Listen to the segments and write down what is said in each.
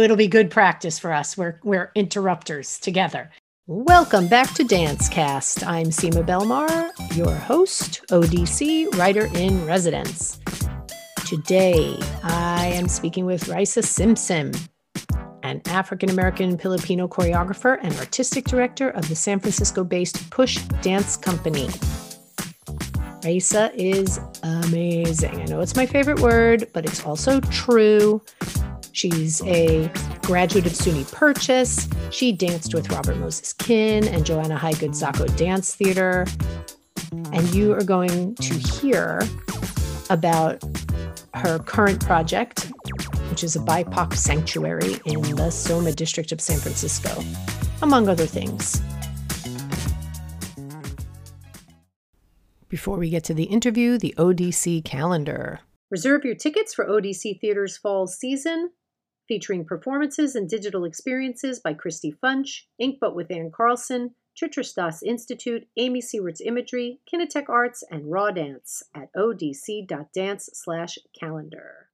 it'll be good practice for us. We're we're interrupters together. Welcome back to Dancecast. I'm Sima Belmar, your host, ODC writer in residence. Today, I am speaking with Raissa Simpson, an African American Filipino choreographer and artistic director of the San Francisco based Push Dance Company. Raissa is amazing. I know it's my favorite word, but it's also true. She's a graduate of SUNY Purchase. She danced with Robert Moses Kin and Joanna Haigood Zaccho Dance Theater. And you are going to hear about her current project, which is a BIPOC sanctuary in the Soma district of San Francisco, among other things. Before we get to the interview, the ODC calendar. Reserve your tickets for ODC Theater's fall season featuring performances and digital experiences by Christy Funsch, Inkboat with Ann Carlson, Chitresh Das Institute, Amy Seiwert's Imagery, Kinetech Arts, and Raw Dance at odc.dance slash calendar.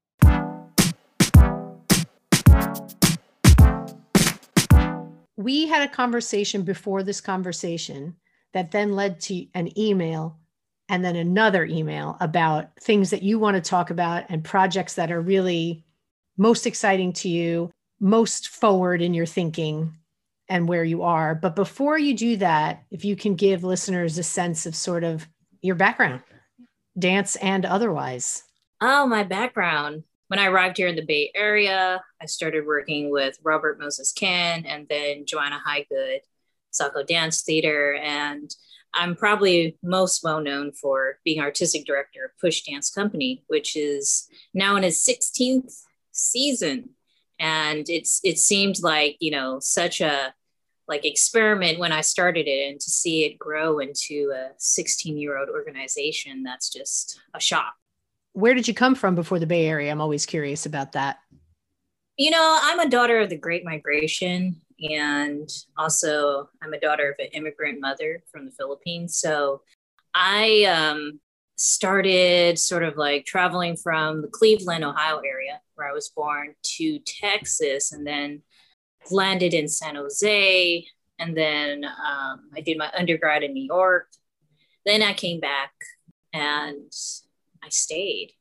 We had a conversation before this conversation that then led to an email and then another email about things that you want to talk about and projects that are really most exciting to you, most forward in your thinking and where you are. But before you do that, if you can give listeners a sense of sort of your background, dance and otherwise. Oh, my background. When I arrived here in the Bay Area, I started working with Robert Moses Kin and then Joanna Haigood, Zaccho Dance Theater. And I'm probably most well known for being artistic director of Push Dance Company, which is now in its 16th season. And it's it seemed like you know such a like experiment when i started it and to see it grow into a 16 year old organization that's just a shock. Where did you come from before the bay area? I'm always curious about that. You know i'm a daughter of the great migration and also i'm a daughter of an immigrant mother from the philippines. So i um, started sort of like traveling from the Cleveland, Ohio area where I was born to Texas and then landed in San Jose. And then um, I did my undergrad in New York. Then I came back and I stayed.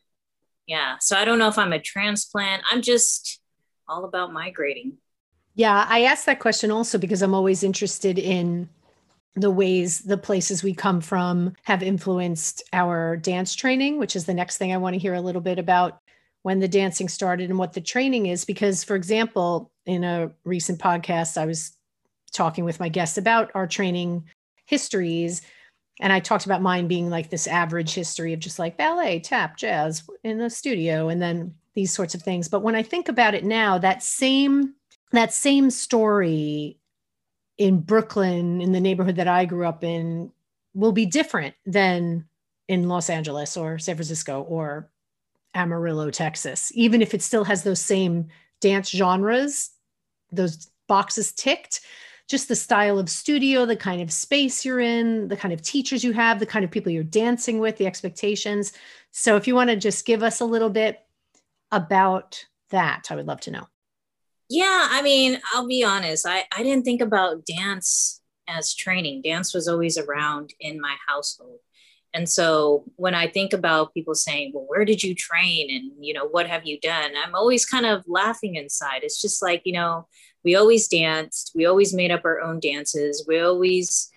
Yeah. So I don't know if I'm a transplant. I'm just all about migrating. Yeah. I asked that question also because I'm always interested in the ways the places we come from have influenced our dance training, which is the next thing I want to hear a little bit about when the dancing started and what the training is. Because, for example, in a recent podcast, I was talking with my guests about our training histories. And I talked about mine being like this average history of just like ballet, tap, jazz in the studio, and then these sorts of things. But when I think about it now, that same that same story in Brooklyn, in the neighborhood that I grew up in, will be different than in Los Angeles or San Francisco or Amarillo, Texas, even if it still has those same dance genres, those boxes ticked. Just the style of studio, the kind of space you're in, the kind of teachers you have, the kind of people you're dancing with, the expectations. So, if you want to just give us a little bit about that, I would love to know. Yeah, I mean, I'll be honest. I, I didn't think about dance as training. Dance was always around in my household. And so when I think about people saying, well, where did you train? And, you know, what have you done? I'm always kind of laughing inside. It's just like, you know, we always danced. We always made up our own dances. We always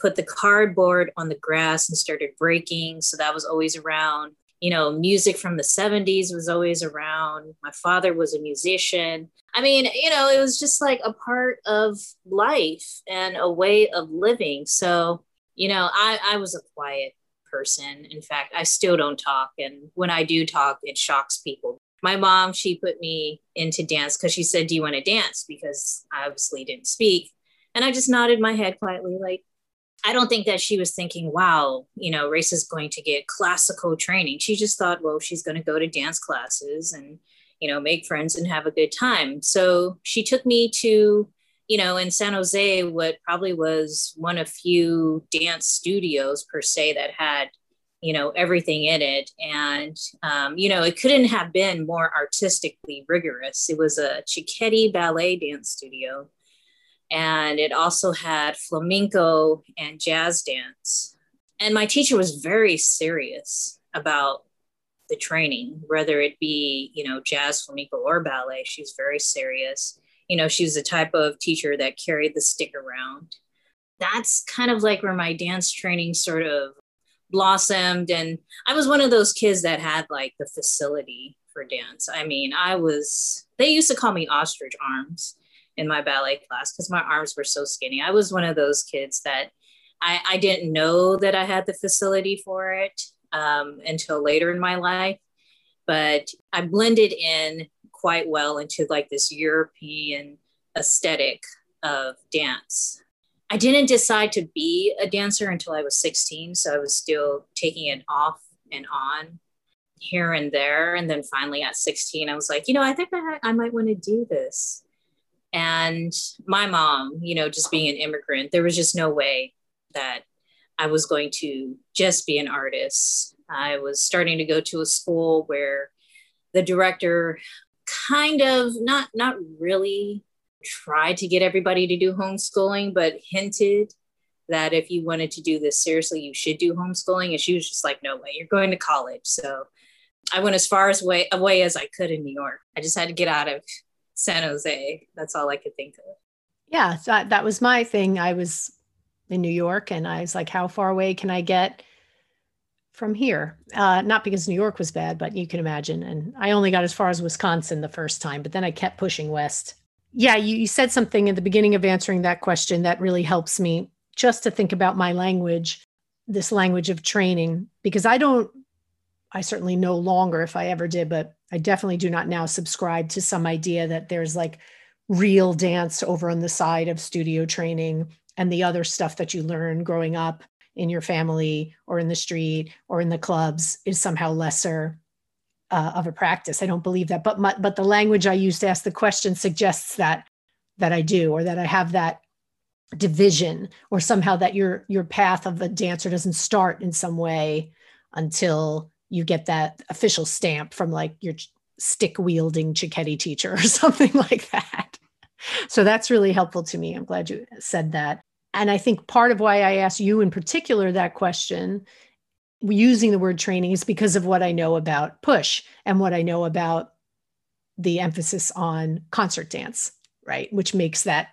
put the cardboard on the grass and started breaking. So that was always around you know, music from the 70s was always around. My father was a musician. I mean, you know, it was just like a part of life and a way of living. So, you know, I, I was a quiet person. In fact, I still don't talk. And when I do talk, it shocks people. My mom, she put me into dance because she said, Do you want to dance? Because I obviously didn't speak. And I just nodded my head quietly, like, I don't think that she was thinking, wow, you know, Race is going to get classical training. She just thought, well, she's going to go to dance classes and, you know, make friends and have a good time. So she took me to, you know, in San Jose, what probably was one of few dance studios per se that had you know everything in it. And um, you know it couldn't have been more artistically rigorous. It was a Cecchetti ballet dance studio. And it also had flamenco and jazz dance. And my teacher was very serious about the training whether it be you know jazz flamenco or ballet. She's very serious you know she was the type of teacher that carried the stick around. That's kind of like where my dance training sort of blossomed. And i was one of those kids that had like the facility for dance. I mean i was they used to call me ostrich arms in my ballet class because my arms were so skinny. I was one of those kids that i, I didn't know that i had the facility for it um, until later in my life. But i blended in quite well into like this european aesthetic of dance I didn't decide to be a dancer until I was 16. So I was still taking it off and on here and there. And then finally at 16, I was like, you know, I think I, I might want to do this. And my mom, you know, just being an immigrant, there was just no way that I was going to just be an artist. I was starting to go to a school where the director kind of not not really tried to get everybody to do homeschooling, but hinted that if you wanted to do this seriously, you should do homeschooling. And she was just like, no way, you're going to college. So I went as far as way away as I could in New York. I just had to get out of San Jose. That's all I could think of. Yeah, that, that was my thing. I was in New York and I was like, how far away can I get from here? Uh, not because New York was bad, but you can imagine. And I only got as far as Wisconsin the first time, but then I kept pushing west yeah, you, you said something at the beginning of answering that question that really helps me just to think about my language, this language of training, because I don't, I certainly no longer, if I ever did, but I definitely do not now subscribe to some idea that there's like real dance over on the side of studio training and the other stuff that you learn growing up in your family or in the street or in the clubs is somehow lesser uh, of a practice. I don't believe that, but my, but the language I use to ask the question suggests that that I do, or that I have that division, or somehow that your your path of a dancer doesn't start in some way until you get that official stamp from like your stick wielding Cecchetti teacher or something like that. So that's really helpful to me. I'm glad you said that. And I think part of why I asked you in particular that question using the word training is because of what I know about push and what I know about the emphasis on concert dance, right? Which makes that,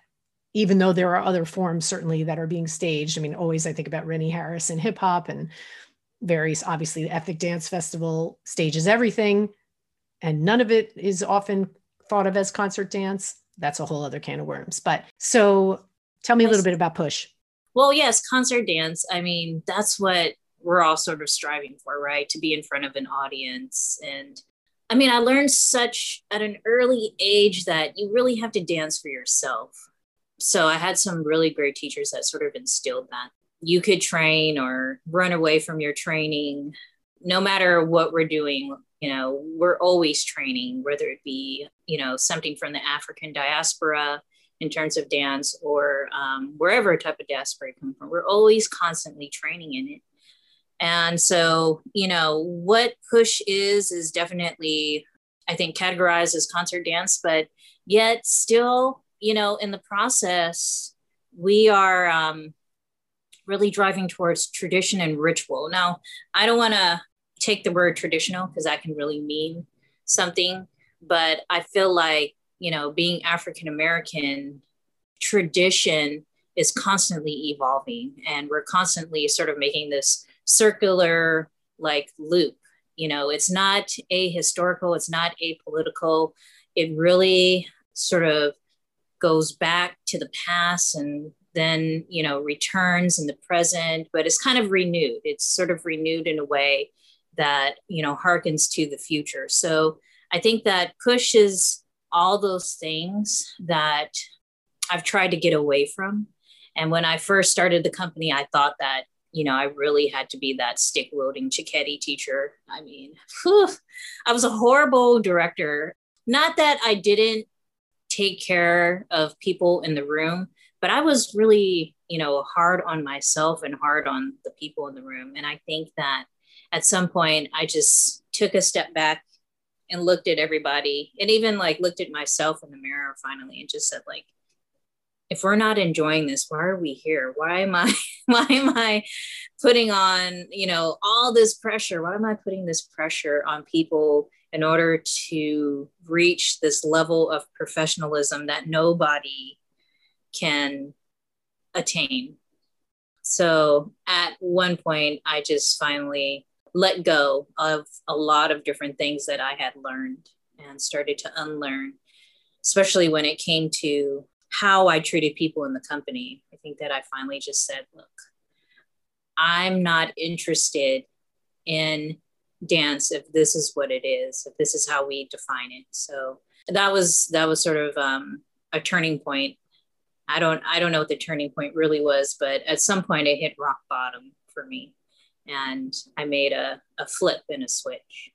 even though there are other forms certainly that are being staged. I mean, always I think about Rennie Harris and hip hop and various, obviously, the Ethnic Dance Festival stages everything, and none of it is often thought of as concert dance. That's a whole other can of worms. But so tell me a little bit about push. Well, yes, concert dance. I mean, that's what we're all sort of striving for, right? To be in front of an audience. And I mean, I learned such at an early age that you really have to dance for yourself. So I had some really great teachers that sort of instilled that. You could train or run away from your training. No matter what we're doing, you know, we're always training, whether it be, you know, something from the African diaspora in terms of dance or um, wherever type of diaspora you come from. We're always constantly training in it. And so, you know, what push is, is definitely, I think, categorized as concert dance, but yet still, you know, in the process, we are um, really driving towards tradition and ritual. Now, I don't want to take the word traditional because that can really mean something, but I feel like, you know, being African American, tradition is constantly evolving and we're constantly sort of making this circular like loop. You know, it's not a historical, it's not apolitical. It really sort of goes back to the past and then, you know, returns in the present, but it's kind of renewed. It's sort of renewed in a way that, you know, harkens to the future. So I think that pushes all those things that I've tried to get away from. And when I first started the company, I thought that you know, I really had to be that stick loading Cecchetti teacher. I mean, whew, I was a horrible director. Not that I didn't take care of people in the room, but I was really, you know, hard on myself and hard on the people in the room. And I think that at some point I just took a step back and looked at everybody and even like looked at myself in the mirror finally and just said like if we're not enjoying this why are we here? Why am i why am i putting on you know all this pressure? Why am i putting this pressure on people in order to reach this level of professionalism that nobody can attain? So at one point i just finally let go of a lot of different things that i had learned and started to unlearn especially when it came to how I treated people in the company. I think that I finally just said, look, I'm not interested in dance if this is what it is, if this is how we define it. So that was that was sort of um, a turning point. I don't I don't know what the turning point really was, but at some point it hit rock bottom for me, and I made a, a flip and a switch.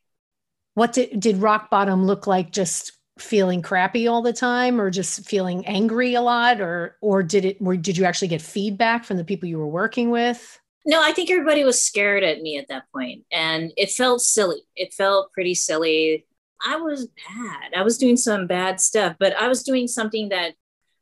What did did rock bottom look like? Just feeling crappy all the time or just feeling angry a lot or or did it or did you actually get feedback from the people you were working with no i think everybody was scared at me at that point and it felt silly it felt pretty silly i was bad i was doing some bad stuff but i was doing something that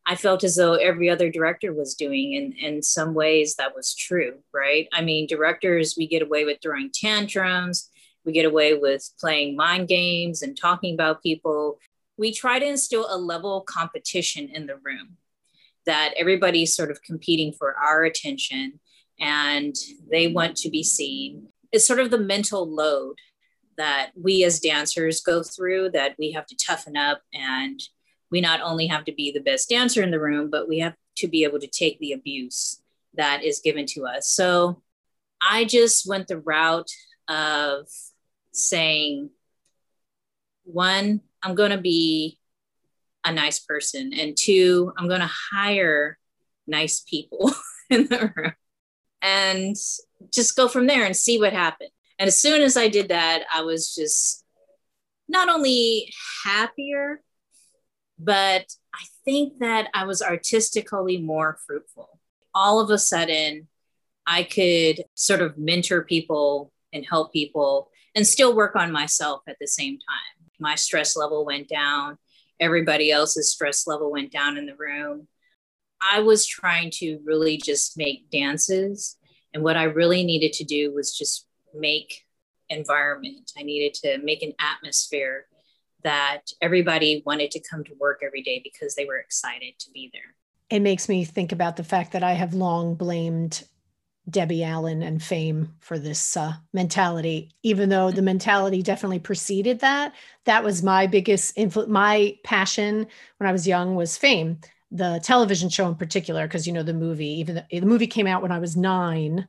i felt as though every other director was doing and in some ways that was true right? I mean directors we get away with throwing tantrums. We get away with playing mind games and talking about people. We try to instill a level of competition in the room that everybody's sort of competing for our attention and they want to be seen. It's sort of the mental load that we as dancers go through that we have to toughen up and we not only have to be the best dancer in the room, but we have to be able to take the abuse that is given to us. So I just went the route of saying, one, I'm going to be a nice person. And two, I'm going to hire nice people in the room and just go from there and see what happened. And as soon as I did that, I was just not only happier, but I think that I was artistically more fruitful. All of a sudden, I could sort of mentor people and help people and still work on myself at the same time. My stress level went down. Everybody else's stress level went down in the room. I was trying to really just make dances and what i really needed to do was just make environment. I needed to make an atmosphere that everybody wanted to come to work every day because they were excited to be there it makes me think about the fact that i have long blamed Debbie Allen and fame for this uh, mentality, even though the mentality definitely preceded that. That was my biggest influence. My passion when I was young was fame, the television show in particular, because you know the movie. Even the, the movie came out when I was nine,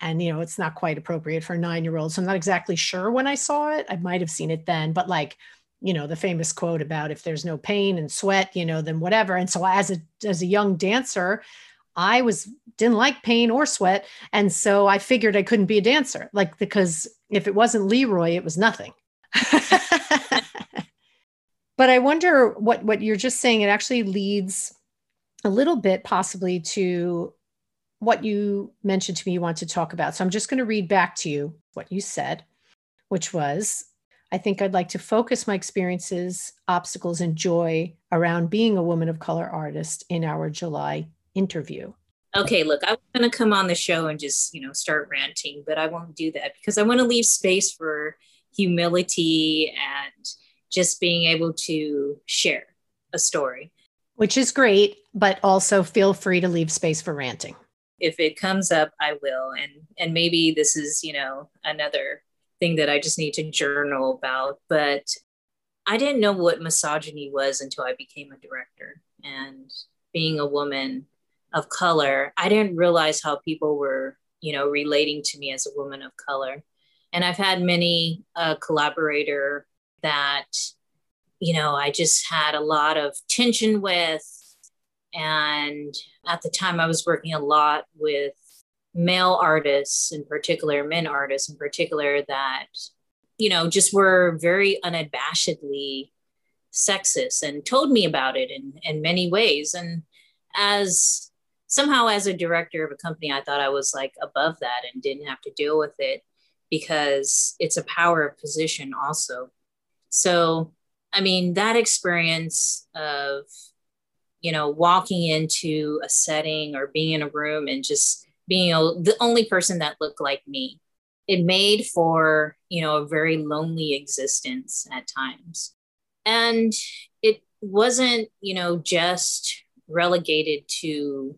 and you know it's not quite appropriate for a nine-year-old. So I'm not exactly sure when I saw it. I might have seen it then, but like you know the famous quote about if there's no pain and sweat, you know, then whatever. And so as a as a young dancer, I was didn't like pain or sweat. And so I figured I couldn't be a dancer, like because if it wasn't Leroy, it was nothing. but I wonder what what you're just saying, it actually leads a little bit possibly to what you mentioned to me you want to talk about. So I'm just going to read back to you what you said, which was I think I'd like to focus my experiences, obstacles, and joy around being a woman of color artist in our July interview. Okay, look, I was going to come on the show and just, you know, start ranting, but I won't do that because I want to leave space for humility and just being able to share a story. Which is great, but also feel free to leave space for ranting. If it comes up, I will. And and maybe this is, you know, another thing that I just need to journal about, but I didn't know what misogyny was until I became a director. And being a woman of color, I didn't realize how people were, you know, relating to me as a woman of color. And I've had many uh, collaborator that, you know, I just had a lot of tension with. And at the time, I was working a lot with male artists in particular, men artists in particular, that, you know, just were very unabashedly sexist and told me about it in, in many ways. And as somehow as a director of a company, I thought I was like above that and didn't have to deal with it. because it's a power of position also. So, I mean, that experience of, you know, walking into a setting or being in a room and just being a, the only person that looked like me, it made for, you know, a very lonely existence at times. And it wasn't, you know, just relegated to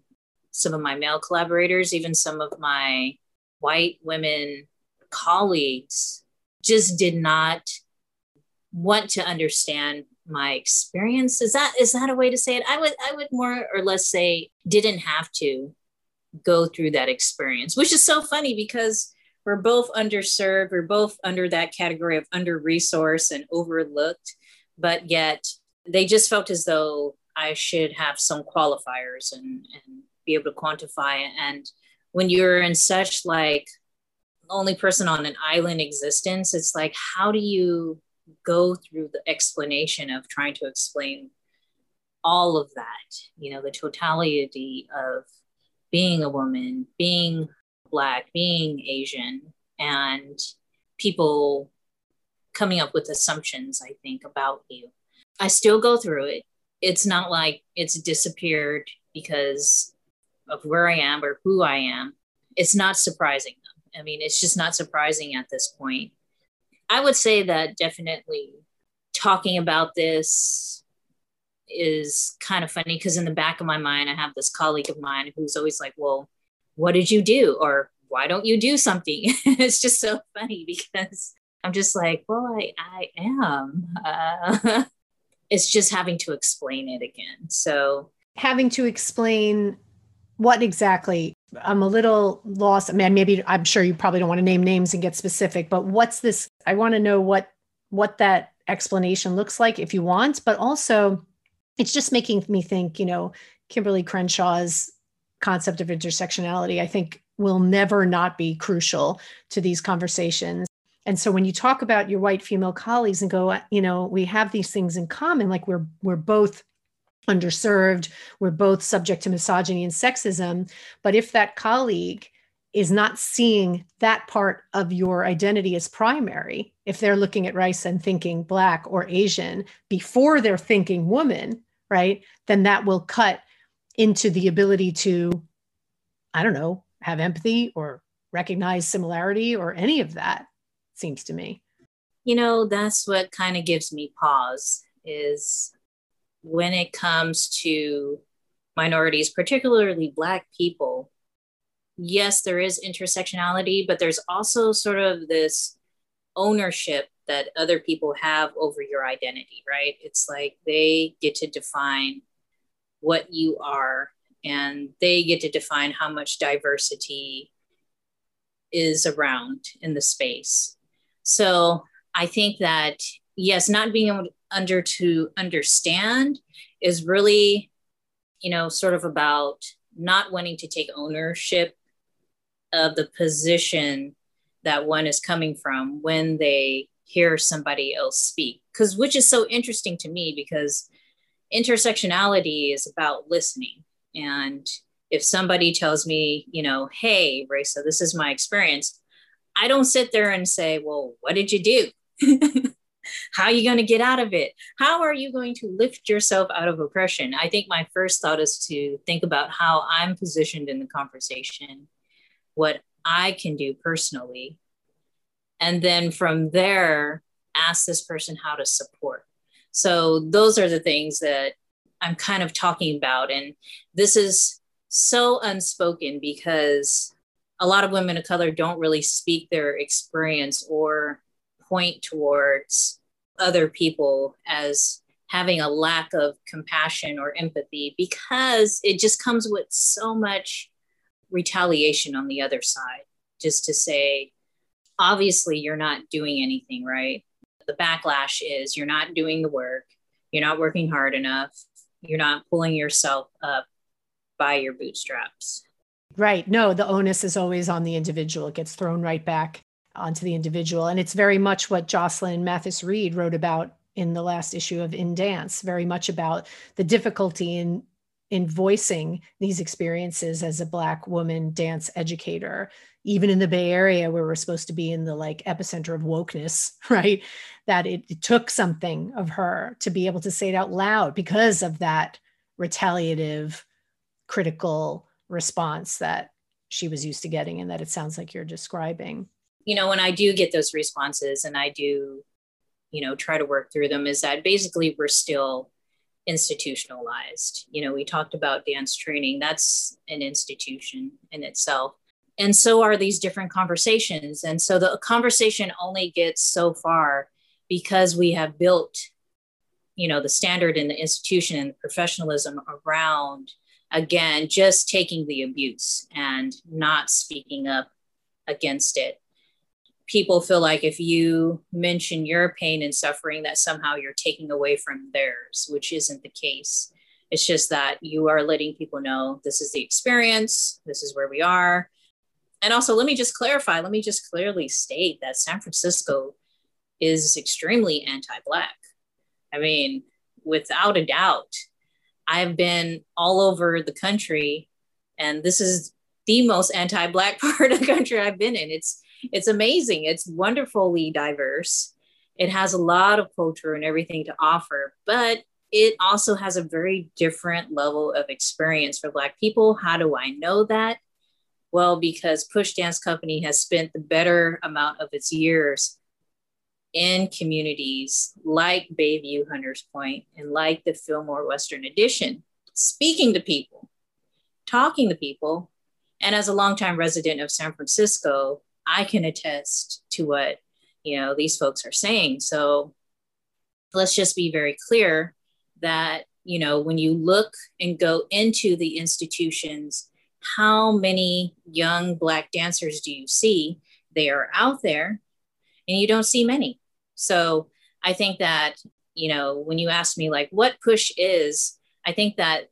some of my male collaborators, even some of my white women colleagues just did not want to understand my experience. Is that is that a way to say it? I would i would more or less say didn't have to go through that experience which is so funny because we're both underserved we're both under that category of under resourced and overlooked but yet they just felt as though i should have some qualifiers and, and be able to quantify and when you're in such like only person on an island existence it's like how do you go through the explanation of trying to explain all of that? You know the totality of being a woman being black being asian and people coming up with assumptions i think about you. I still go through it. It's not like it's disappeared because of where i am or who i am. It's not surprising I mean, it's just not surprising at this point. I would say that definitely talking about this is kind of funny because in the back of my mind, I have this colleague of mine who's always like, Well, what did you do? Or why don't you do something? it's just so funny because I'm just like, Well, I, I am. Uh, it's just having to explain it again. So, having to explain what exactly I'm a little lost. I mean, maybe I'm sure you probably don't want to name names and get specific, but what's this? I want to know what what that explanation looks like if you want, but also it's just making me think, you know, Kimberlé Crenshaw's concept of intersectionality, I think will never not be crucial to these conversations. And so when you talk about your white female colleagues and go, you know, we have these things in common, like we're we're both underserved. We're both subject to misogyny and sexism. But if that colleague is not seeing that part of your identity as primary, if they're looking at rice and thinking Black or Asian before they're thinking woman, right, then that will cut into the ability to, I don't know, have empathy or recognize similarity or any of that, seems to me. You know, that's what kind of gives me pause is when it comes to minorities, particularly Black people, yes, there is intersectionality, but there's also sort of this ownership that other people have over your identity, right? It's like they get to define what you are and they get to define how much diversity is around in the space. So I think that, yes, not being able under to understand is really, you know, sort of about not wanting to take ownership of the position that one is coming from when they hear somebody else speak. Because, which is so interesting to me because intersectionality is about listening. And if somebody tells me, you know, hey, Raissa, this is my experience, I don't sit there and say, well, what did you do? How are you going to get out of it? How are you going to lift yourself out of oppression? I think my first thought is to think about how I'm positioned in the conversation, what I can do personally. And then from there, ask this person how to support. So those are the things that I'm kind of talking about. And this is so unspoken because a lot of women of color don't really speak their experience or point towards other people as having a lack of compassion or empathy because it just comes with so much retaliation on the other side just to say obviously you're not doing anything right? The backlash is you're not doing the work you're not working hard enough you're not pulling yourself up by your bootstraps. Right. No the onus is always on the individual. It gets thrown right back onto the individual. And it's very much what Jocelyn Mathis Reed wrote about in the last issue of In Dance, very much about the difficulty in in voicing these experiences as a black woman dance educator even in the bay area where we're supposed to be in the like epicenter of wokeness right? That it, it took something of her to be able to say it out loud because of that retaliative critical response that she was used to getting and that it sounds like you're describing. You know when i do get those responses and i do you know try to work through them is that basically we're still institutionalized. You know we talked about dance training. That's an institution in itself. And so are these different conversations. And so the conversation only gets so far because we have built you know the standard in the institution and the professionalism around again just taking the abuse and not speaking up against it people feel like if you mention your pain and suffering that somehow you're taking away from theirs which isn't the case. It's just that you are letting people know this is the experience. This is where we are. And also let me just clarify let me just clearly state that san francisco is extremely anti-black. I mean without a doubt I've been all over the country, and this is the most anti-black part of the country I've been in. It's it's amazing. It's wonderfully diverse. It has a lot of culture and everything to offer, but it also has a very different level of experience for Black people. How do I know that? Well, because Push Dance Company has spent the better amount of its years in communities like Bayview Hunters Point and like the Fillmore Western Addition, speaking to people, talking to people. And as a longtime resident of San Francisco, I can attest to what you know these folks are saying. So let's just be very clear that you know when you look and go into the institutions, how many young black dancers do you see? They are out there and you don't see many. So I think that, you know, when you ask me like what push is, I think that,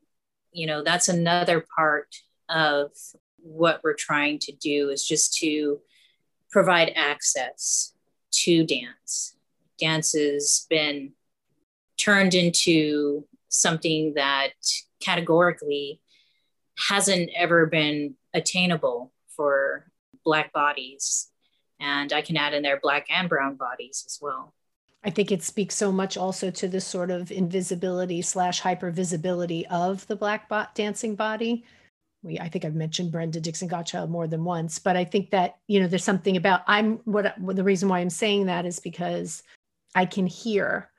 you know, that's another part of what we're trying to do is just to provide access to dance. Dance has been turned into something that categorically hasn't ever been attainable for Black bodies and I can add in there black and brown bodies as well. I think it speaks so much also to the sort of invisibility slash hypervisibility of the black bot dancing body. We, I think I've mentioned Brenda Dixon Gottschild more than once, but I think that you know there's something about I'm what the reason why I'm saying that is because I can hear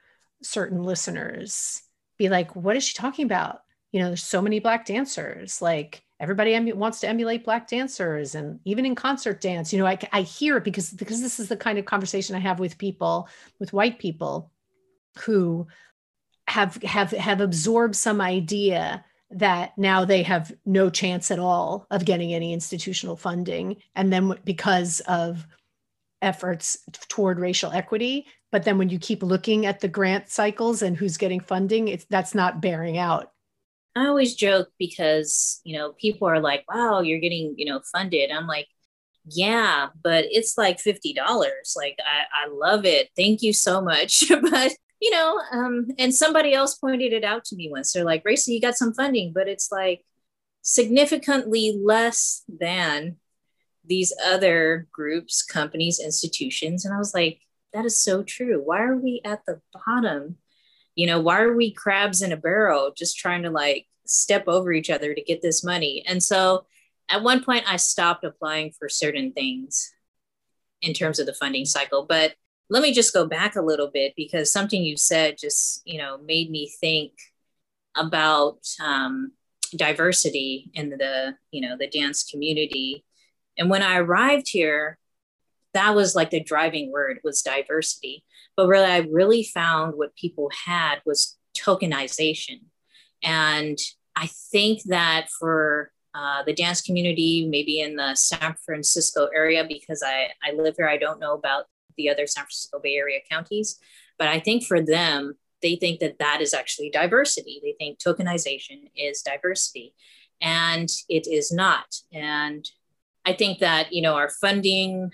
certain listeners be like, "What is she talking about?" You know, there's so many black dancers. Like, everybody em- wants to emulate black dancers and even in concert dance you know I, I hear it because because this is the kind of conversation i have with people with white people who have have have absorbed some idea that now they have no chance at all of getting any institutional funding and then because of efforts toward racial equity but then when you keep looking at the grant cycles and who's getting funding it's that's not bearing out I always joke because, you know, people are like, wow, you're getting, you know, funded. I'm like, yeah, but it's like $50. Like, I, I love it. Thank you so much. but, you know, um, and somebody else pointed it out to me once. They're like, Racy, you got some funding, but it's like significantly less than these other groups, companies, institutions. And I was like, that is so true. Why are we at the bottom you know why are we crabs in a barrel just trying to like step over each other to get this money and so at one point i stopped applying for certain things in terms of the funding cycle but let me just go back a little bit because something you said just you know made me think about um, diversity in the you know the dance community and when i arrived here that was like the driving word was diversity but really, I really found what people had was tokenization. And I think that for uh, the dance community, maybe in the San Francisco area, because I, I live here, I don't know about the other San Francisco Bay Area counties, but I think for them, they think that that is actually diversity. They think tokenization is diversity, and it is not. And I think that you know our funding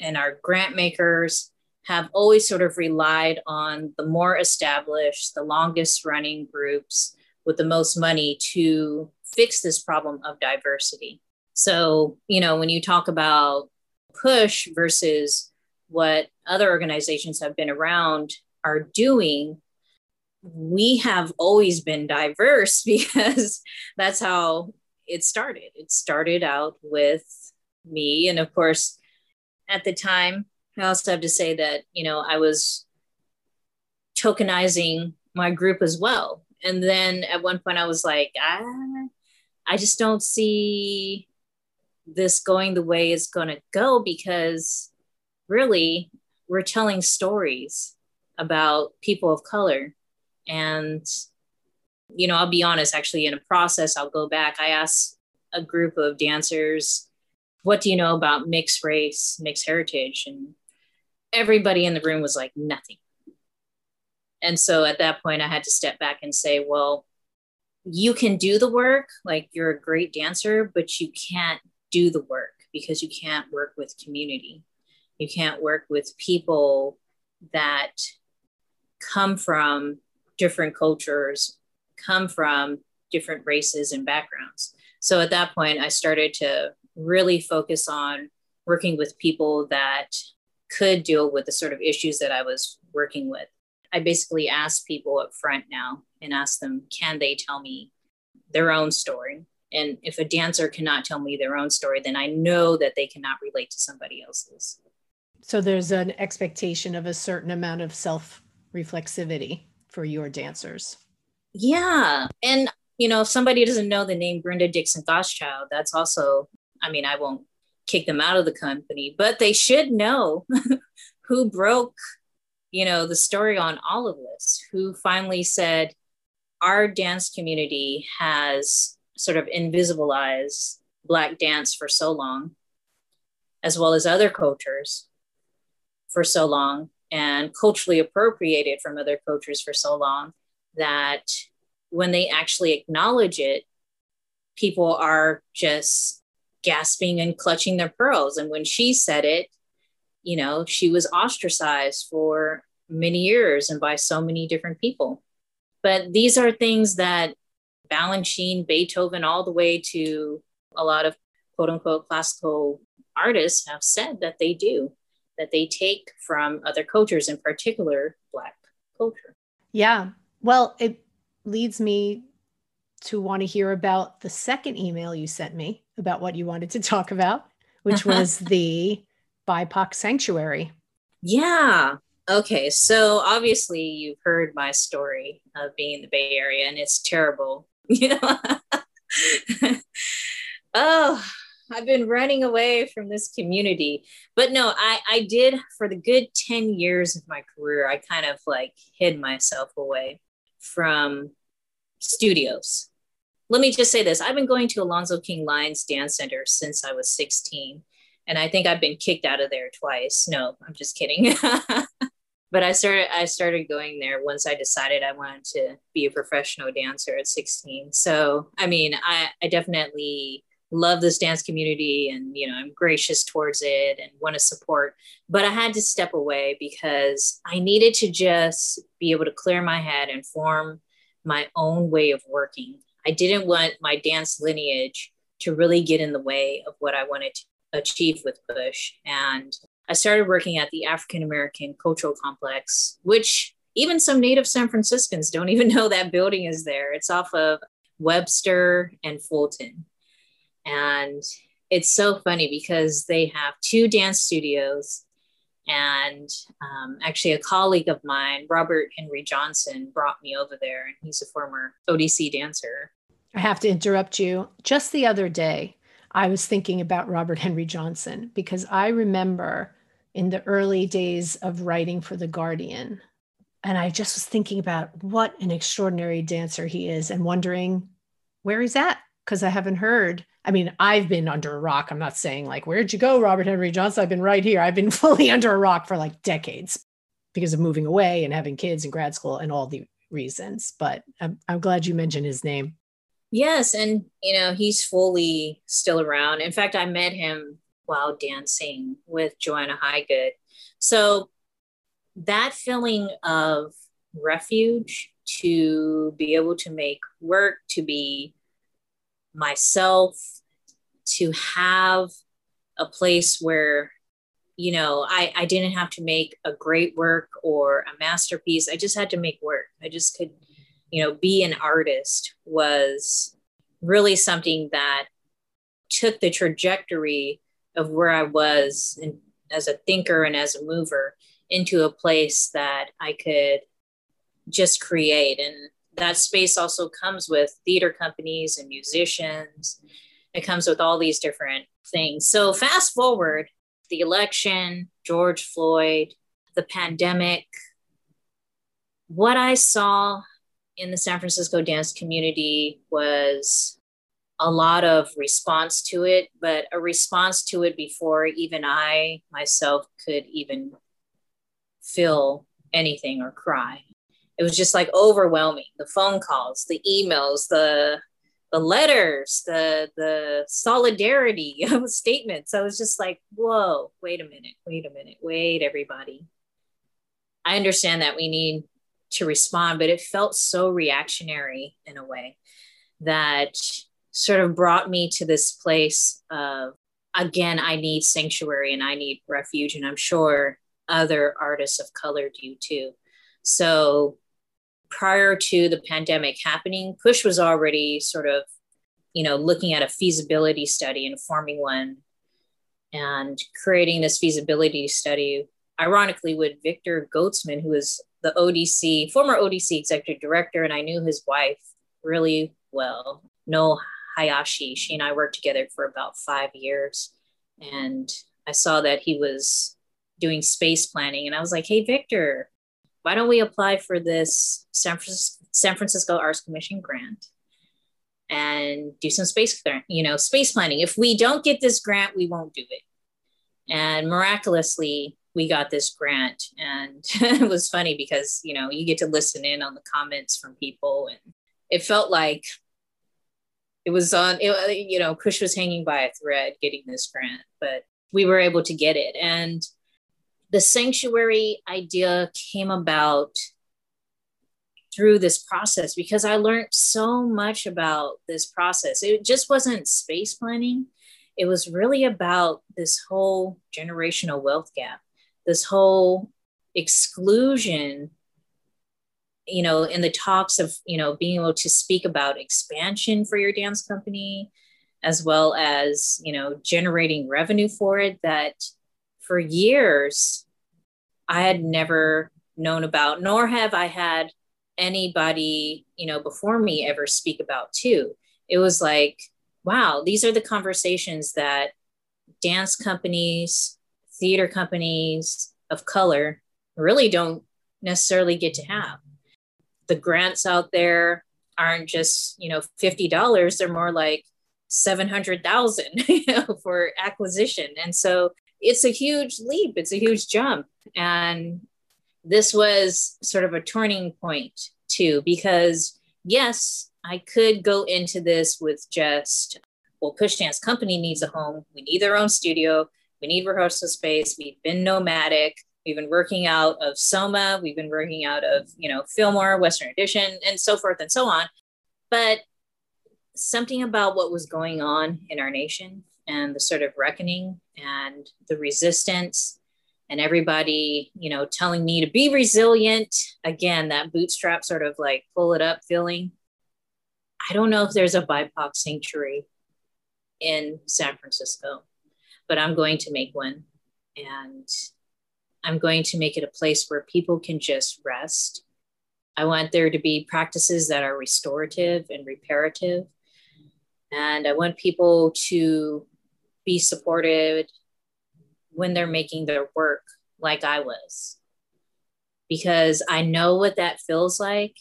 and our grant makers have always sort of relied on the more established, the longest running groups with the most money to fix this problem of diversity. So, you know, when you talk about push versus what other organizations have been around are doing, we have always been diverse because that's how it started. It started out with me. And of course, at the time, I also have to say that, you know, I was tokenizing my group as well. And then at one point I was like, I, I just don't see this going the way it's going to go because really we're telling stories about people of color. And, you know, I'll be honest, actually, in a process, I'll go back. I asked a group of dancers, what do you know about mixed race, mixed heritage? And everybody in the room was like, nothing. And so at that point, I had to step back and say, well, you can do the work, like you're a great dancer, but you can't do the work because you can't work with community. You can't work with people that come from different cultures, come from different races and backgrounds. So at that point, I started to really focus on working with people that could deal with the sort of issues that I was working with. I basically ask people up front now and ask them, can they tell me their own story? And if a dancer cannot tell me their own story, then I know that they cannot relate to somebody else's. So there's an expectation of a certain amount of self reflexivity for your dancers. Yeah. And, you know, if somebody doesn't know the name Brenda Dixon Gottschild, that's also, I mean, I won't kick them out of the company, but they should know who broke you know, the story on all of this, who finally said, our dance community has sort of invisibilized Black dance for so long, as well as other cultures for so long, and culturally appropriated from other cultures for so long that when they actually acknowledge it, people are just gasping and clutching their pearls. And when she said it, you know, she was ostracized for many years and by so many different people. But these are things that Balanchine, Beethoven, all the way to a lot of quote unquote classical artists have said that they do, that they take from other cultures, in particular Black culture. Yeah. Well, it leads me to want to hear about the second email you sent me about what you wanted to talk about, which was the BIPOC sanctuary. Yeah. Okay. So obviously you've heard my story of being in the Bay Area and it's terrible. You know? oh, I've been running away from this community. But no, I, I did for the good 10 years of my career, I kind of like hid myself away from studios. Let me just say this I've been going to Alonzo King LINES Dance Center since I was 16 and I think I've been kicked out of there twice. No, I'm just kidding. but I started I started going there once I decided I wanted to be a professional dancer at 16. So I mean, I, I definitely love this dance community and you know I'm gracious towards it and want to support. But I had to step away because I needed to just be able to clear my head and form my own way of working. I didn't want my dance lineage to really get in the way of what I wanted to achieve with Push. And I started working at the African American Cultural Complex, which even some native San Franciscans don't even know that building is there. It's off of Webster and Fulton. And it's so funny because they have two dance studios. And um, actually, a colleague of mine, Robert Henry Johnson, brought me over there, and he's a former ODC dancer. I have to interrupt you. Just the other day, I was thinking about Robert Henry Johnson because I remember in the early days of writing for The Guardian, and I just was thinking about what an extraordinary dancer he is and wondering where he's at because I haven't heard. I mean, I've been under a rock. I'm not saying like, where'd you go, Robert Henry Johnson? I've been right here. I've been fully under a rock for like decades because of moving away and having kids in grad school and all the reasons. But I'm, I'm glad you mentioned his name. Yes, and you know he's fully still around. In fact, I met him while dancing with Joanna Haigood. So that feeling of refuge to be able to make work, to be myself, to have a place where you know I, I didn't have to make a great work or a masterpiece. I just had to make work. I just could you know be an artist was really something that took the trajectory of where i was in, as a thinker and as a mover into a place that i could just create. And that space also comes with theater companies and musicians. It comes with all these different things. So fast forward the election george floyd the pandemic what i saw in the san francisco dance community was a lot of response to it but a response to it before even i myself could even feel anything or cry it was just like overwhelming. The phone calls the emails the the letters the the solidarity of statements. I was just like whoa wait a minute wait a minute wait everybody. I understand that we need to respond but it felt so reactionary in a way that sort of brought me to this place of again i need sanctuary and i need refuge and i'm sure other artists of color do too. So prior to the pandemic happening, Push was already sort of, you know, looking at a feasibility study and forming one and creating this feasibility study, ironically, with Victor Goetzmann, who is the ODC, former ODC executive director, and I knew his wife really well, No Hayashi. She and I worked together for about five years. And I saw that he was doing space planning. And I was like, hey, Victor, why don't we apply for this San Francisco, San Francisco Arts Commission grant and do some space, you know, space planning. If we don't get this grant, we won't do it. And miraculously, we got this grant. And it was funny because, you know, you get to listen in on the comments from people. And it felt like it was on, it, you know, Push was hanging by a thread getting this grant, but we were able to get it. And the sanctuary idea came about through this process because I learned so much about this process. It just wasn't space planning, it was really about this whole generational wealth gap, this whole exclusion you know in the talks of you know being able to speak about expansion for your dance company as well as you know generating revenue for it that for years I had never known about, nor have I had anybody, you know, before me ever speak about too. It was like, wow, these are the conversations that dance companies, theater companies of color really don't necessarily get to have. The grants out there aren't just, you know, $50, they're more like 700,000 you know, for acquisition. And so it's a huge leap, it's a huge jump. And this was sort of a turning point too, because yes, I could go into this with just, well, Push Dance Company needs a home. We need their own studio. We need rehearsal space. We've been nomadic. We've been working out of Soma. We've been working out of, you know, Fillmore, Western Addition, and so forth and so on. But something about what was going on in our nation and the sort of reckoning and the resistance and everybody you know telling me to be resilient. Again that bootstrap sort of like pull it up feeling. I don't know if there's a bipoc sanctuary in san francisco but i'm going to make one. And i'm going to make it a place where people can just rest. I want there to be practices that are restorative and reparative. And i want people to be supported when they're making their work like I was. Because I know what that feels like.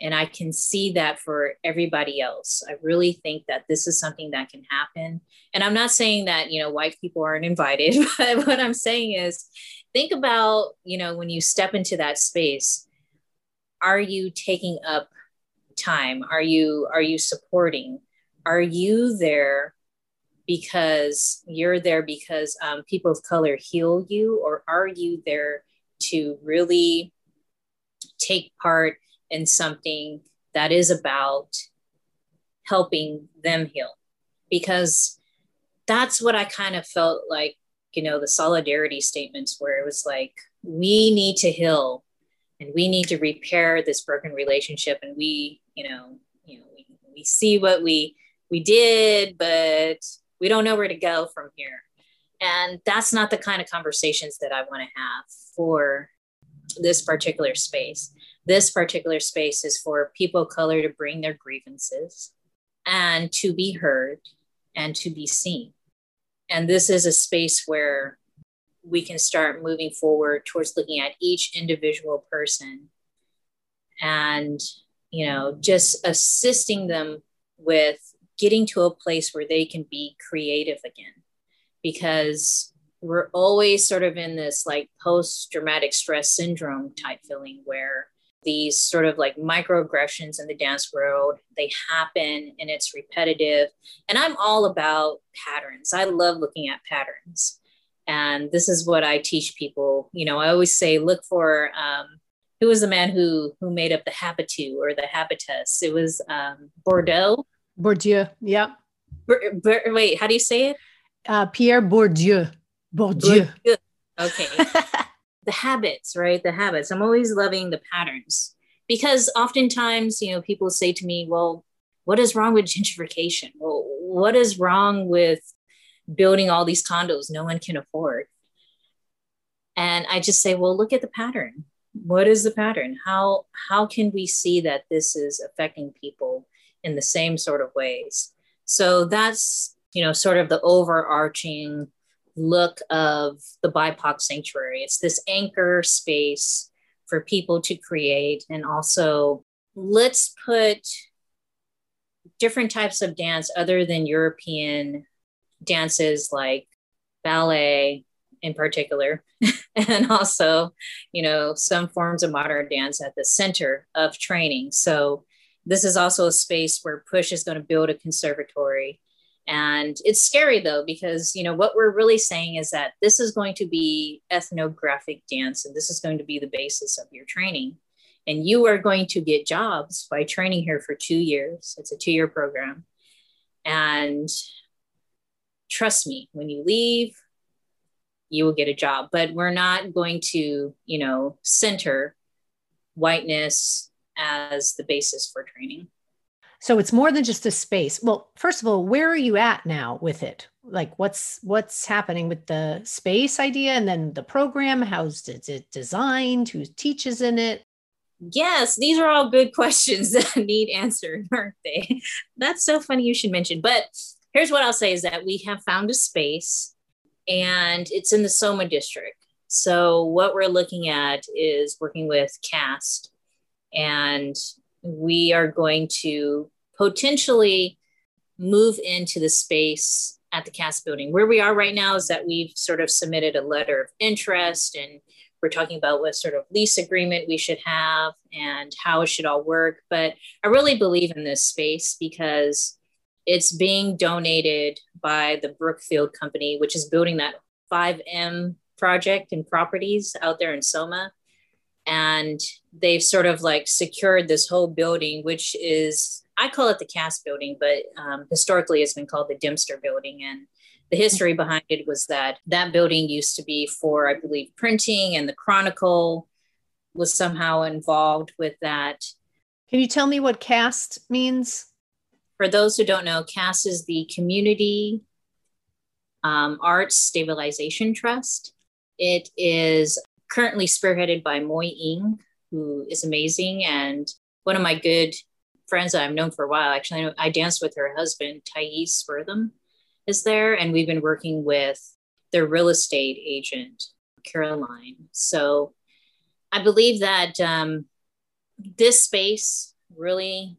And I can see that for everybody else. I really think that this is something that can happen. And I'm not saying that, you know, white people aren't invited, but what I'm saying is think about, you know, when you step into that space, are you taking up time? Are you are you supporting? Are you there because you're there because um, people of color heal you, or are you there to really take part in something that is about helping them heal because that's what I kind of felt like, you know, the solidarity statements where it was like, we need to heal and we need to repair this broken relationship. And we, you know, you know, we, we see what we we did, but we don't know where to go from here. And that's not the kind of conversations that I want to have for this particular space. This particular space is for people of color to bring their grievances and to be heard and to be seen. And this is a space where we can start moving forward towards looking at each individual person and you know just assisting them with getting to a place where they can be creative again. Because we're always sort of in this like post traumatic stress syndrome type feeling where these sort of like microaggressions in the dance world they happen and it's repetitive. And i'm all about patterns. I love looking at patterns. And this is what i teach people. You know i always say look for um, who was the man who who made up the habitu or the habitus? It was um, bordeaux bourdieu yeah wait how do you say it uh, pierre bourdieu bourdieu, bourdieu. okay the habits, right? The habits. I'm always loving the patterns because oftentimes, you know, people say to me, well, what is wrong with gentrification? Well, what is wrong with building all these condos no one can afford? And I just say, well, look at the pattern. What is the pattern? How how can we see that this is affecting people in the same sort of ways? So that's, you know, sort of the overarching look of the BIPOC sanctuary. It's this anchor space for people to create. And also, let's put different types of dance other than European dances like ballet in particular, and also, you know, some forms of modern dance at the center of training. So, this is also a space where Push is going to build a conservatory and it's scary though, because, you know, what we're really saying is that this is going to be ethnographic dance and this is going to be the basis of your training. And you are going to get jobs by training here for two years. It's a two year program. And trust me, when you leave, you will get a job. But we're not going to, you know, center whiteness as the basis for training. So it's more than just a space. Well, first of all, where are you at now with it? Like what's what's happening with the space idea and then the program? How's it designed? Who teaches in it? Yes, these are all good questions that need answered, aren't they? That's so funny you should mention. But here's what I'll say is that we have found a space and it's in the Soma district. So what we're looking at is working with CAST and we are going to potentially move into the space at the CAST building. Where we are right now is that we've sort of submitted a letter of interest and we're talking about what sort of lease agreement we should have and how it should all work. But I really believe in this space because it's being donated by the Brookfield Company, which is building that 5M project and properties out there in Soma and they've sort of like secured this whole building which is i call it the cast building but um, historically it's been called the dempster building. And the history behind it was that that building used to be for i believe printing and the chronicle was somehow involved with that. Can you tell me what cast means? For those who don't know cast is the community um, arts stabilization trust. It is currently spearheaded by Moy Eng, who is amazing and one of my good friends that I've known for a while. Actually, I, I danced with her husband, Thais Wortham, is there, and we've been working with their real estate agent, Caroline. So I believe that um, this space really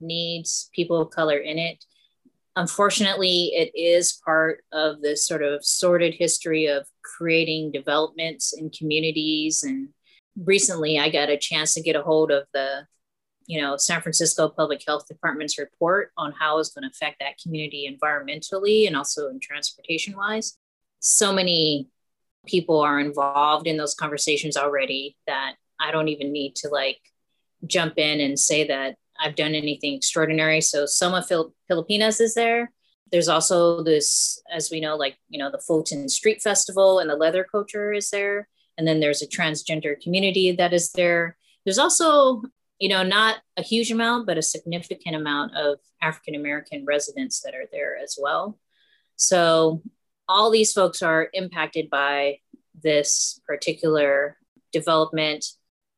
needs people of color in it. Unfortunately, it is part of this sort of sordid history of creating developments in communities. And recently, I got a chance to get a hold of the, you know, San Francisco Public Health Department's report on how it's going to affect that community environmentally and also in transportation wise. So many people are involved in those conversations already that I don't even need to like jump in and say that I've done anything extraordinary. So Soma Fil- Filipinas is there. There's also this, as we know, like, you know, the Folsom Street Festival and the leather culture is there. And then there's a transgender community that is there. There's also, you know, not a huge amount, but a significant amount of African American residents that are there as well. So all these folks are impacted by this particular development.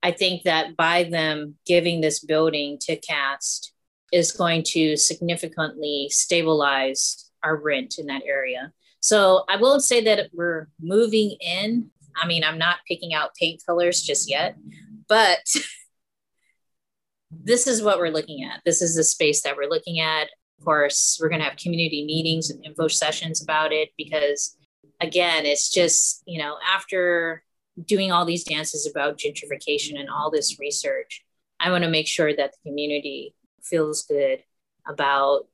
I think that by them giving this building to CAST is going to significantly stabilize our rent in that area. So I won't say that we're moving in. I mean, I'm not picking out paint colors just yet, but this is what we're looking at. This is the space that we're looking at. Of course, we're going to have community meetings and info sessions about it because, again, it's just, you know, after doing all these dances about gentrification and all this research, I want to make sure that the community feels good about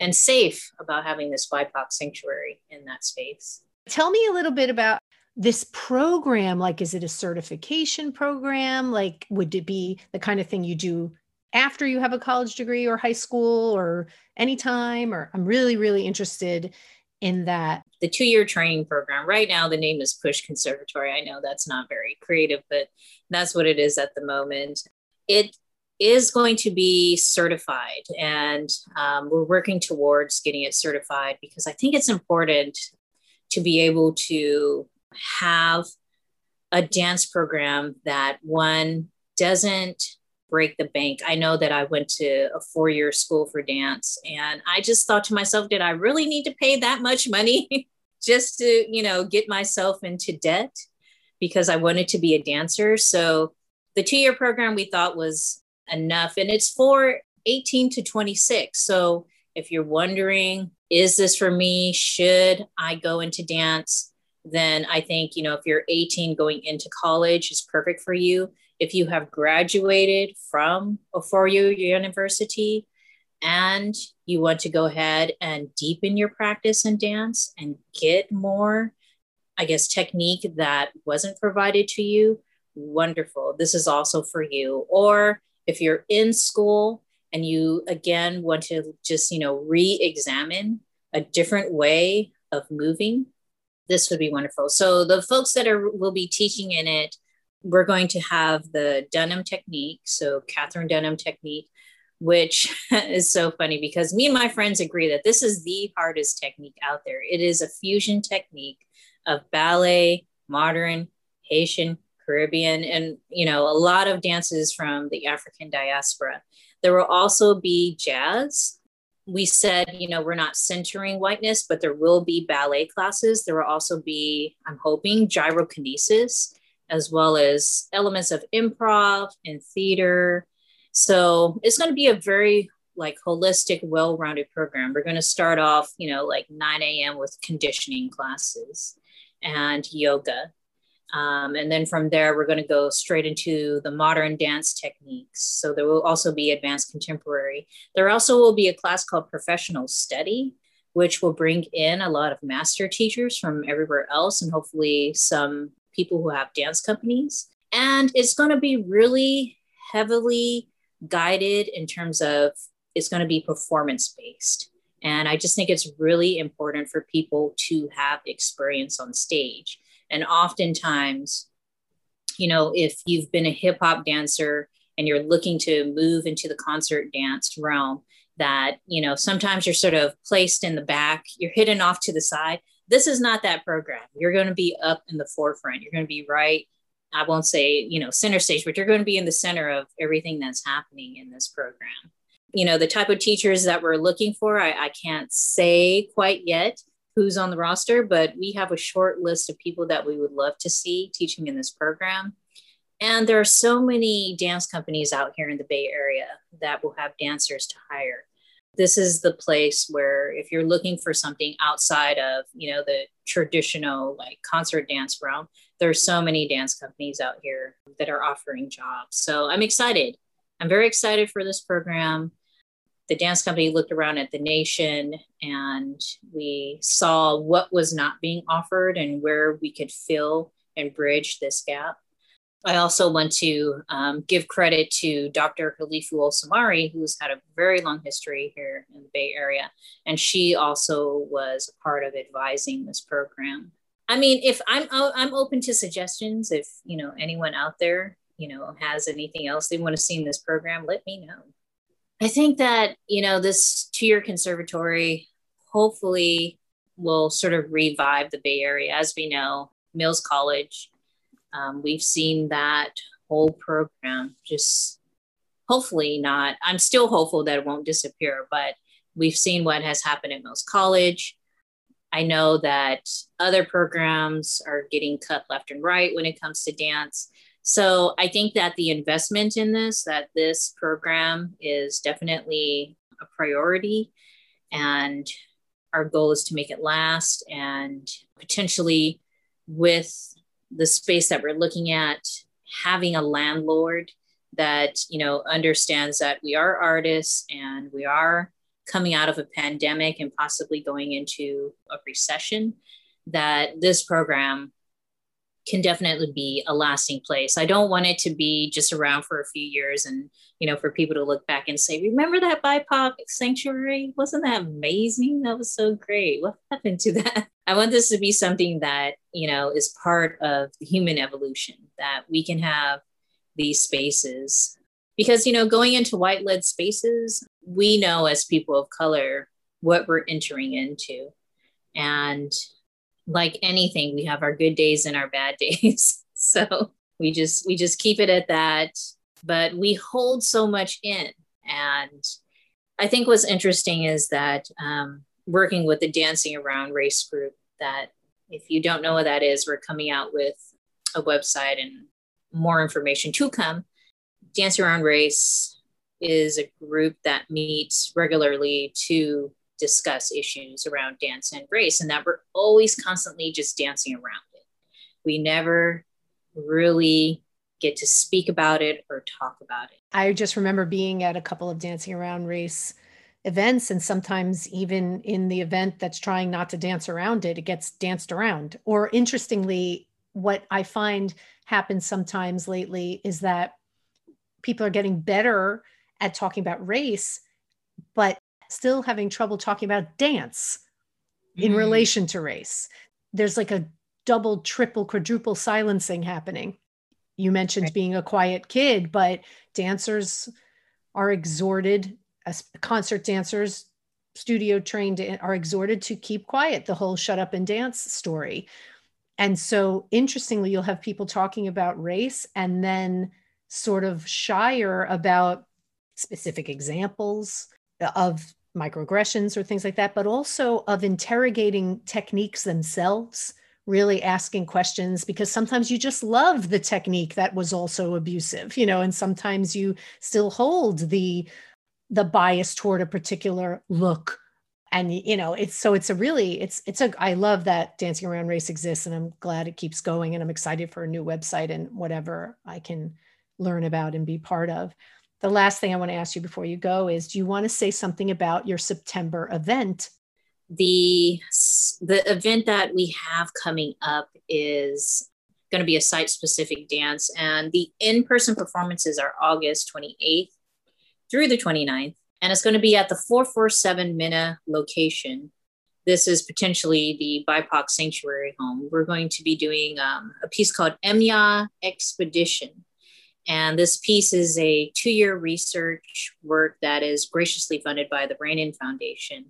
and safe about having this BIPOC sanctuary in that space. Tell me a little bit about this program. Like, is it a certification program? Like, would it be the kind of thing you do after you have a college degree or high school or anytime? Or I'm really, really interested in that. The two year training program, right now, the name is Push Conservatory. I know that's not very creative, but that's what it is at the moment. It is going to be certified, and um, we're working towards getting it certified because I think it's important to be able to have a dance program that one doesn't break the bank. I know that I went to a four year school for dance, and I just thought to myself, did I really need to pay that much money just to, you know, get myself into debt because I wanted to be a dancer? So the two year program we thought was enough. And it's for 18 to 26. So if you're wondering, is this for me? Should I go into dance? Then I think, you know, if you're 18 going into college is perfect for you. If you have graduated from a four year university and you want to go ahead and deepen your practice in dance and get more, I guess, technique that wasn't provided to you, wonderful. This is also for you. Or if you're in school and you again want to just you know re-examine a different way of moving this would be wonderful so the folks that are will be teaching in it we're going to have the dunham technique so katherine dunham technique which is so funny because me and my friends agree that this is the hardest technique out there it is a fusion technique of ballet modern haitian Caribbean, and you know, a lot of dances from the African diaspora. There will also be jazz. We said, you know, we're not centering whiteness, but there will be ballet classes. There will also be, I'm hoping, gyrokinesis, as well as elements of improv and theater. So it's going to be a very like holistic, well-rounded program. We're going to start off, you know, like 9 a.m. with conditioning classes and yoga um, and then from there, we're going to go straight into the modern dance techniques. So there will also be advanced contemporary. There also will be a class called professional study, which will bring in a lot of master teachers from everywhere else and hopefully some people who have dance companies. And it's going to be really heavily guided in terms of it's going to be performance based. And I just think it's really important for people to have experience on stage and oftentimes, you know, if you've been a hip hop dancer and you're looking to move into the concert dance realm, that, you know, sometimes you're sort of placed in the back, you're hidden off to the side. This is not that program. You're going to be up in the forefront. You're going to be right. I won't say, you know, center stage, but you're going to be in the center of everything that's happening in this program. You know, the type of teachers that we're looking for, I, I can't say quite yet who's on the roster, but we have a short list of people that we would love to see teaching in this program. And there are so many dance companies out here in the Bay Area that will have dancers to hire. This is the place where if you're looking for something outside of, you know, the traditional like concert dance realm, there are so many dance companies out here that are offering jobs. So I'm excited. I'm very excited for this program the dance company looked around at the nation and we saw what was not being offered and where we could fill and bridge this gap. I also want to um, give credit to Dr. Halifu Osumare, who's had a very long history here in the Bay Area. And she also was a part of advising this program. I mean, if I'm I'm open to suggestions, if you know anyone out there, you know, has anything else they want to see in this program, let me know. I think that, you know, this two-year conservatory hopefully will sort of revive the Bay Area. As we know, Mills College um, we've seen that whole program just hopefully not. I'm still hopeful that it won't disappear, but we've seen what has happened at Mills College. I know that other programs are getting cut left and right when it comes to dance. So I think that the investment in this, that this program is definitely a priority. And our goal is to make it last and potentially with the space that we're looking at having a landlord that you know understands that we are artists and we are coming out of a pandemic and possibly going into a recession that this program can definitely be a lasting place. I don't want it to be just around for a few years and you know for people to look back and say, "Remember that BIPOC sanctuary? Wasn't that amazing? That was so great. What happened to that?" I want this to be something that you know is part of human evolution that we can have these spaces because you know going into white led spaces, we know as people of color what we're entering into, and like anything, we have our good days and our bad days. so we just we just keep it at that. But we hold so much in. And I think what's interesting is that um, working with the Dancing Around Race group, that if you don't know what that is, we're coming out with a website and more information to come. Dancing Around Race is a group that meets regularly to discuss issues around dance and race, and that we're always constantly just dancing around it. We never really get to speak about it or talk about it. I just remember being at a couple of dancing around race events, and sometimes even in the event that's trying not to dance around it, it gets danced around. Or interestingly, what I find happens sometimes lately is that people are getting better at talking about race, but still having trouble talking about dance in mm. relation to race. There's like a double, triple, quadruple silencing happening. You mentioned right. being a quiet kid, but dancers are exhorted, as concert dancers, studio trained, are exhorted to keep quiet, the whole shut up and dance story. And so, interestingly, you'll have people talking about race and then sort of shyer about specific examples of microaggressions or things like that, but also of interrogating techniques themselves, really asking questions because sometimes you just love the technique that was also abusive, you know, and sometimes you still hold the the bias toward a particular look. And you know it's so it's a really it's it's a i love that dancing around race exists and i'm glad it keeps going and i'm excited for a new website and whatever i can learn about and be part of the last thing I want to ask you before you go is do you want to say something about your September event? The the event that we have coming up is going to be a site specific dance and the in-person performances are August 28th through the 29th and it's going to be at the 447 Minna location. This is potentially the BIPOC sanctuary home. We're going to be doing um, a piece called Emya Expedition and this piece is a two year research work that is graciously funded by the Rainin Foundation.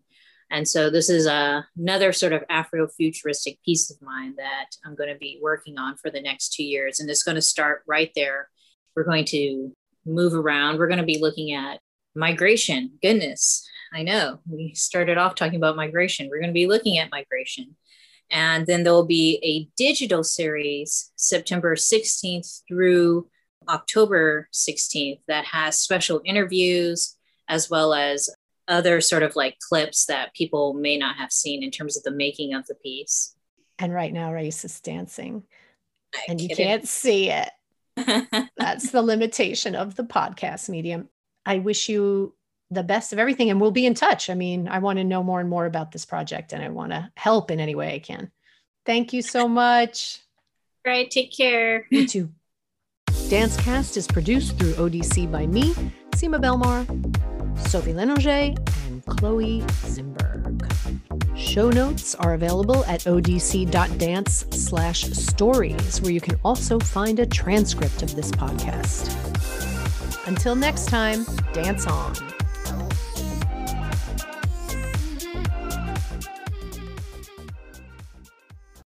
And so this is a, another sort of Afrofuturistic piece of mine that I'm going to be working on for the next two years. And it's going to start right there. We're going to move around. We're going to be looking at migration. Goodness, I know we started off talking about migration. We're going to be looking at migration. And then there'll be a digital series September 16th through October 16th that has special interviews as well as other sort of like clips that people may not have seen in terms of the making of the piece. And right now, Raissa dancing, I'm and you can't see it. That's the limitation of the podcast medium. I wish you the best of everything, and we'll be in touch. I mean, I want to know more and more about this project, and I want to help in any way I can. Thank you so much. All right. Take care. You too. Dancecast is produced through ODC by me, Sima Belmar, Sophie Lenanger, and Chloe Zimberg. Show notes are available at odc.dance slash stories, where you can also find a transcript of this podcast. Until next time, dance on.